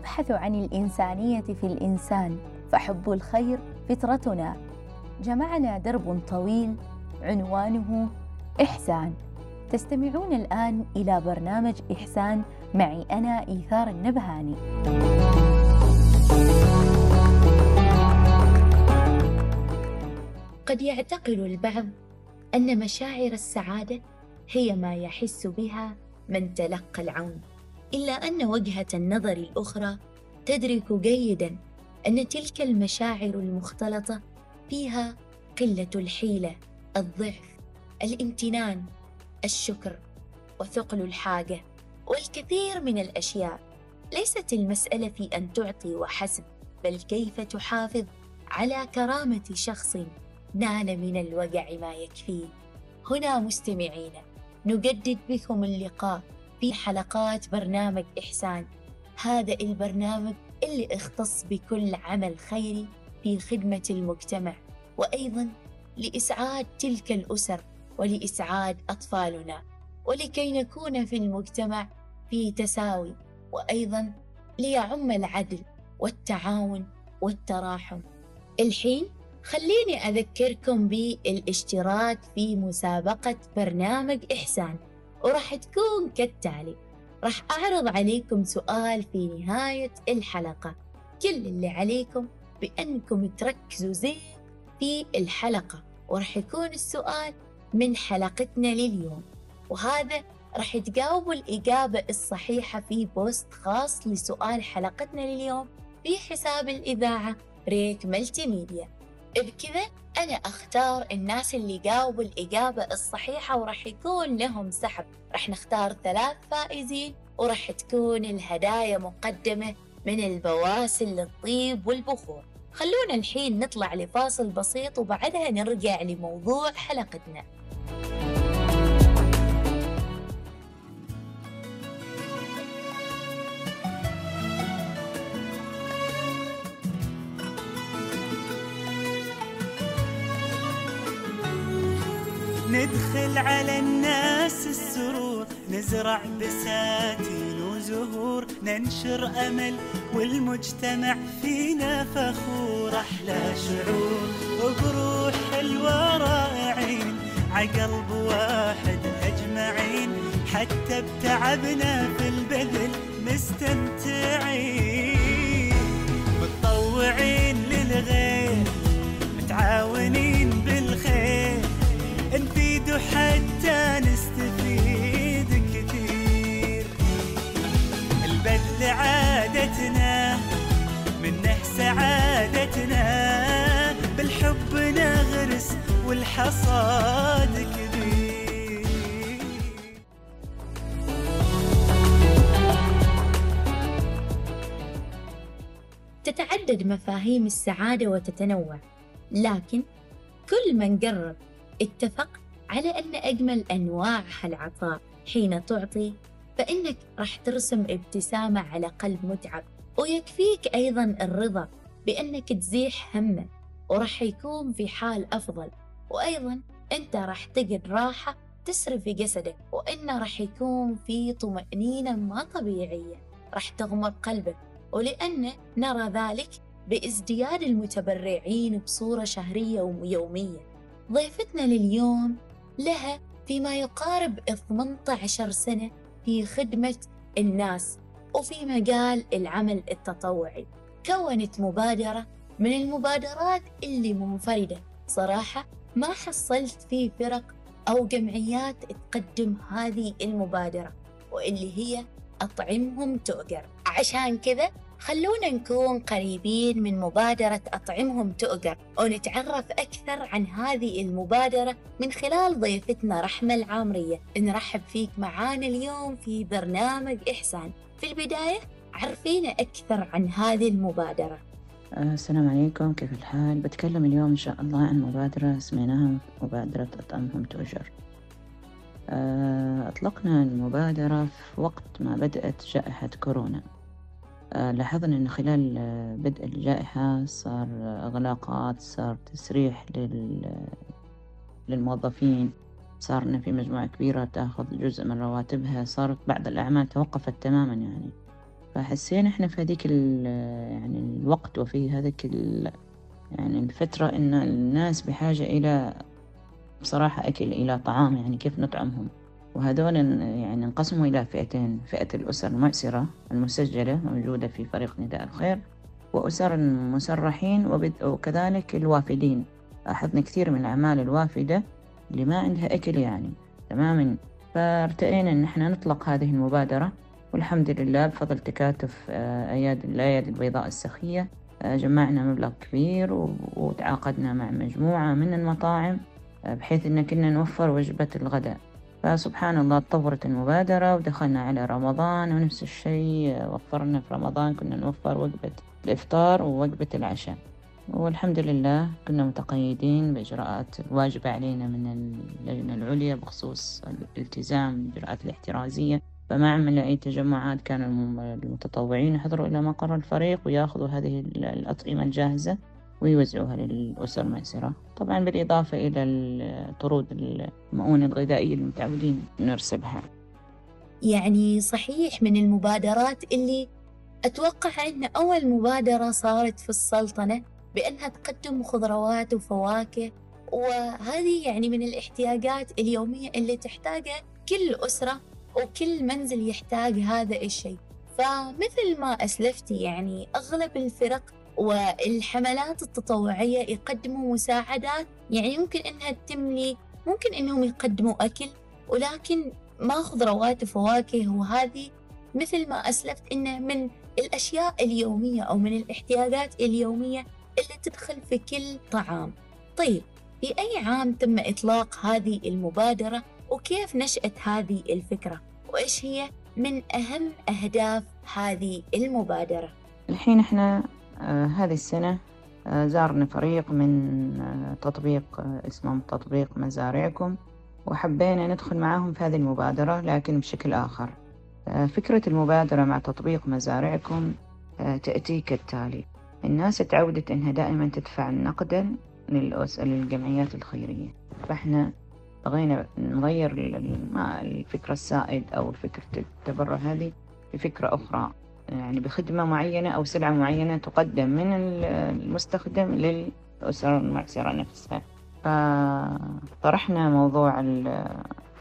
نبحث عن الإنسانية في الإنسان فحب الخير فطرتنا. جمعنا درب طويل عنوانه إحسان. تستمعون الآن إلى برنامج إحسان معي أنا إيثار النبهاني. قد يعتقد البعض أن مشاعر السعادة هي ما يحس بها من تلقى العون. إلا أن وجهة النظر الأخرى تدرك جيدا أن تلك المشاعر المختلطة فيها قلة الحيلة الضعف الامتنان الشكر وثقل الحاجة والكثير من الأشياء. ليست المسألة في أن تعطي وحسب بل كيف تحافظ على كرامة شخص نال من الوجع ما يكفيه. هنا مستمعينا نجدد بكم اللقاء في حلقات برنامج إحسان. هذا البرنامج اللي اختص بكل عمل خيري في خدمة المجتمع وأيضا لإسعاد تلك الأسر ولإسعاد أطفالنا ولكي نكون في المجتمع في تساوي وأيضا ليعم العدل والتعاون والتراحم. الحين خليني أذكركم بالاشتراك في مسابقة برنامج إحسان. وراح تكون كالتالي. راح أعرض عليكم سؤال في نهاية الحلقة. كل اللي عليكم بأنكم تركزوا زين في الحلقة وراح يكون السؤال من حلقتنا لليوم. وهذا راح تجاوبوا الإجابة الصحيحة في بوست خاص لسؤال حلقتنا لليوم في حساب الإذاعة ريك ملتي ميديا بكذا أنا أختار الناس اللي جاوبوا الإجابة الصحيحة وراح يكون لهم سحب. راح نختار ثلاث فائزين وراح تكون الهدايا مقدمة من البواسل للطيب والبخور. خلونا الحين نطلع لفاصل بسيط وبعدها نرجع لموضوع حلقتنا. ندخل على الناس السرور نزرع بساتين وزهور ننشر أمل والمجتمع فينا فخور. أحلى شعور وبروح حلوة رائعين عقلب واحد أجمعين حتى بتعبنا في البذل مستمتعين. متطوعين للغير حتى نستفيد كثير البذل عادتنا منه سعادتنا بالحب نغرس والحصاد كبير. تتعدد مفاهيم السعادة وتتنوع لكن كل من قرب اتفق على أن أجمل أنواعها العطاء حين تعطي فإنك راح ترسم ابتسامة على قلب متعب ويكفيك أيضا الرضا بأنك تزيح همه وراح يكون في حال أفضل وأيضا أنت راح تجد راحة تسري في جسدك وإنه راح يكون في طمأنينة ما طبيعية راح تغمر قلبك ولأن نرى ذلك بازدياد المتبرعين بصورة شهرية ويومية. ضيفتنا لليوم لها فيما يقارب 18 سنة في خدمة الناس وفي مجال العمل التطوعي. كونت مبادرة من المبادرات اللي منفردة. صراحة ما حصلت في فرق أو جمعيات تقدم هذه المبادرة واللي هي أطعمهم تؤجر. عشان كذا خلونا نكون قريبين من مبادرة أطعمهم تؤجر ونتعرف أكثر عن هذه المبادرة من خلال ضيفتنا رحمة العامرية. نرحب فيك معانا اليوم في برنامج إحسان. في البداية عرفينا أكثر عن هذه المبادرة. السلام عليكم. كيف الحال؟ بتكلم اليوم إن شاء الله عن مبادرة سميناها مبادرة أطعمهم تؤجر. أطلقنا المبادرة في وقت ما بدأت جائحة كورونا. لاحظنا أن خلال بدء الجائحة صار إغلاقات صار تسريح لل... للموظفين صار إن في مجموعة كبيرة تأخذ جزء من رواتبها صارت بعض الأعمال توقفت تماما يعني. فحسينا إحنا في هذيك يعني الوقت وفي هذيك يعني الفترة إن الناس بحاجة إلى بصراحة أكل إلى طعام يعني كيف نطعمهم. وهذول يعني انقسموا إلى فئتين. فئة الأسر المعسرة المسجلة موجودة في فريق نداء الخير وأسر المسرحين وكذلك الوافدين. لاحظنا كثير من الأعمال الوافدة اللي ما عندها أكل يعني. تماما؟ فارتئينا إن إحنا نطلق هذه المبادرة. والحمد لله بفضل تكاتف آه، أيادي الأيادي البيضاء السخية آه، جمعنا مبلغ كبير وتعاقدنا مع مجموعة من المطاعم آه، بحيث إن كنا نوفر وجبة الغداء. فسبحان الله تطورت المبادرة ودخلنا على رمضان ونفس الشيء وفرنا في رمضان كنا نوفر وجبة الإفطار ووجبة العشاء. والحمد لله كنا متقيدين بإجراءات الواجبة علينا من اللجنة العليا بخصوص الالتزام بالإجراءات الاحترازية. فما عملنا أي تجمعات كان المتطوعين يحضروا إلى مقر الفريق ويأخذوا هذه الأطعمة الجاهزة. ويوزعوها للأسر المأسرة طبعا بالإضافة إلى الطرود المؤونة الغذائية اللي متعودين نرسلها يعني صحيح من المبادرات اللي أتوقع أن أول مبادرة صارت في السلطنة بأنها تقدم خضروات وفواكه وهذه يعني من الاحتياجات اليومية اللي تحتاجها كل أسرة وكل منزل يحتاج هذا الشيء. فمثل ما أسلفتي يعني أغلب الفرق والحملات التطوعية يقدموا مساعدات يعني يمكن إنها تملي ممكن إنهم يقدموا أكل ولكن ما خضروات وفواكه وهذه مثل ما أسلفت إنه من الأشياء اليومية أو من الاحتياجات اليومية اللي تدخل في كل طعام. طيب في أي عام تم إطلاق هذه المبادرة؟ وكيف نشأت هذه الفكرة؟ وإيش هي من أهم أهداف هذه المبادرة؟ الحين إحنا آه هذه السنة آه زارنا فريق من آه تطبيق آه اسمه تطبيق مزارعكم وحبينا ندخل معهم في هذه المبادرة لكن بشكل آخر. آه، فكرة المبادرة مع تطبيق مزارعكم آه، تأتي كالتالي. الناس تعودت إنها دائما تدفع نقدا للجمعيات الخيرية. فإحنا بغينا نغير الفكرة السائد أو فكرة التبرع هذه بفكرة أخرى. يعني بخدمة معينة أو سلعة معينة تقدم من المستخدم للأسر المعسرة نفسها. فطرحنا موضوع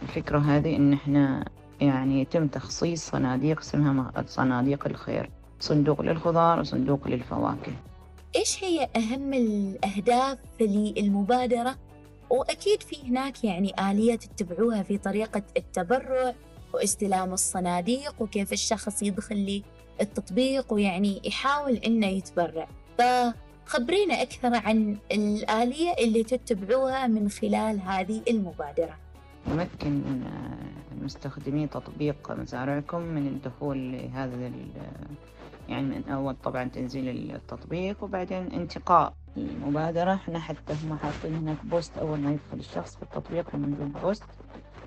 الفكرة هذه إن إحنا يعني يتم تخصيص صناديق اسمها صناديق الخير صندوق للخضار وصندوق للفواكه. إيش هي أهم الأهداف للمبادرة؟ وأكيد في هناك يعني آلية تتبعوها في طريقة التبرع واستلام الصناديق وكيف الشخص يدخل للتطبيق ويعني يحاول إنه يتبرع. فخبرينا أكثر عن الآلية اللي تتبعوها من خلال هذه المبادرة. نمكن مستخدمي تطبيق مزارعكم من الدخول لهذا يعني من أول طبعا تنزيل التطبيق وبعدين انتقاء المبادرة. إحنا حتى هم حاطين هناك post أول ما يدخل الشخص في التطبيق موجود post.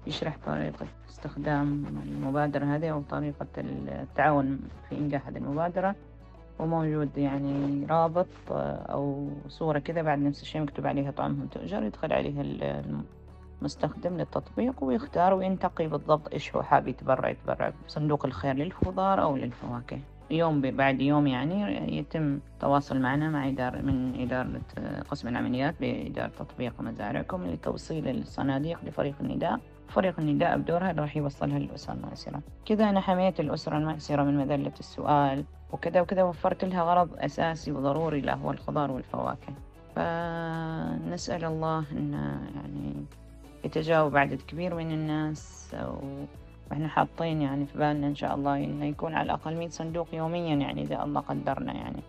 يشرح طريقة استخدام المبادرة هذه أو طريقة التعاون في إنجاح هذه المبادرة. وموجود يعني رابط أو صورة كذا بعد نفس الشيء مكتوب عليها طعمهم تؤجر يدخل عليها المستخدم للتطبيق ويختار وينتقي بالضبط إيش هو حاب يتبرع يتبرع بصندوق الخير للخضار أو للفواكه. يوم بعد يوم يعني يتم التواصل معنا مع إدارة من إدارة قسم العمليات بإدارة تطبيق مزارعكم لتوصيل الصناديق لفريق النداء. فريق النداء بدورها اللي راح يوصلها للأسرة المعسرة كذا أنا حميت الأسرة المعسرة من مذلة السؤال وكذا وكذا وفرت لها غرض أساسي وضروري له هو الخضار والفواكه. فنسأل الله أن يعني يتجاوب عدد كبير من الناس وإحنا حاطين يعني في بالنا إن شاء الله إنه يكون على الأقل 100 صندوق يوميا يعني إذا الله قدرنا يعني.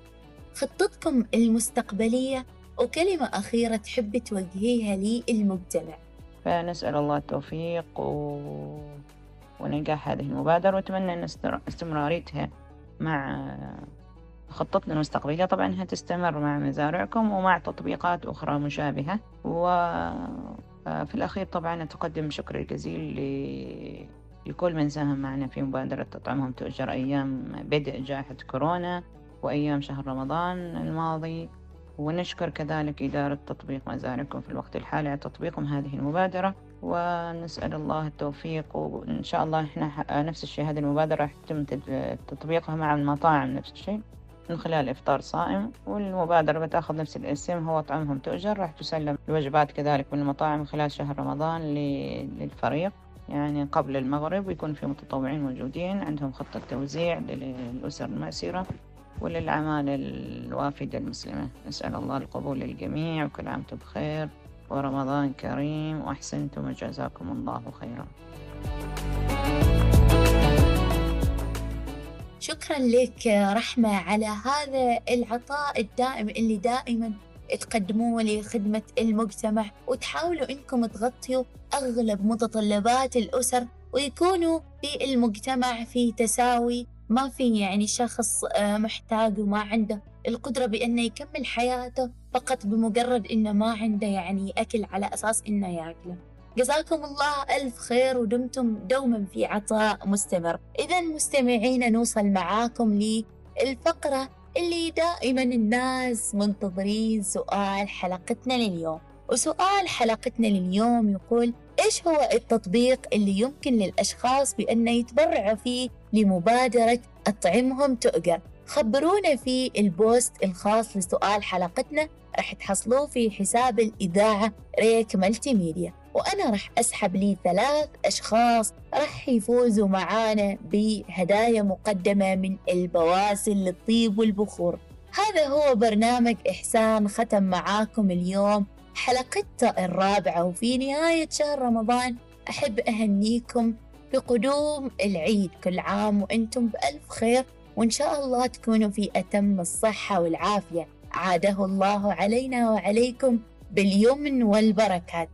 خطتكم المستقبلية وكلمة أخيرة تحبي توجهيها للمجتمع فنسأل الله التوفيق و... ونجاح هذه المبادرة وأتمنى أن استمراريتها مع خطتنا المستقبلية. طبعا أنها تستمر مع مزارعكم ومع تطبيقات أخرى مشابهة. وفي الأخير طبعا أتقدم شكر الجزيل لكل من ساهم معنا في مبادرة تطعمهم تؤجر أيام بدء جائحة كورونا وأيام شهر رمضان الماضي. ونشكر كذلك إدارة تطبيق مزارعكم في الوقت الحالي على تطبيقهم هذه المبادرة ونسأل الله التوفيق وإن شاء الله إحنا نفس الشيء هذه المبادرة راح يتم تطبيقها مع المطاعم نفس الشيء من خلال إفطار صائم والمبادرة بتأخذ نفس الاسم هو أطعمهم تؤجر راح تسلم الوجبات كذلك من المطاعم خلال شهر رمضان للفريق يعني قبل المغرب ويكون في متطوعين موجودين عندهم خطة توزيع للأسر المأسرة وللأعمال الوافدة المسلمة نسأل الله القبول للجميع وكل عام بخير. ورمضان كريم وأحسنتم وجزاكم الله خيرا. شكرا لك رحمة على هذا العطاء الدائم اللي دائما تقدموه لخدمة المجتمع. وتحاولوا إنكم تغطيوا أغلب متطلبات الأسر ويكونوا في المجتمع في تساوي ما في يعني شخص آه، محتاج وما عنده. القدرة بأنه يكمل حياته فقط بمجرد إنه ما عنده يعني أكل على أساس إنه يأكله. جزاكم الله ألف خير ودمتم دوما في عطاء مستمر. إذا مستمعين نوصل معاكم للفقرة اللي دائما الناس منتظرين سؤال حلقتنا لليوم. وسؤال حلقتنا لليوم يقول إيش هو التطبيق اللي يمكن للأشخاص بأن يتبرعوا فيه لمبادرة أطعمهم تؤجر؟ خبرونا في ال post الخاص لسؤال حلقتنا راح تحصلوه في حساب الإذاعة RAK Multimedia وأنا راح أسحب لي ثلاث أشخاص راح يفوزوا معانا بهدايا مقدمة من البواسل للطيب والبخور. هذا هو برنامج إحسان ختم معاكم اليوم. حلقته الرابعة وفي نهاية شهر رمضان أحب أهنيكم بقدوم العيد كل عام وأنتم بألف خير وإن شاء الله تكونوا في أتم الصحة والعافية. عاده الله علينا وعليكم باليمن والبركات.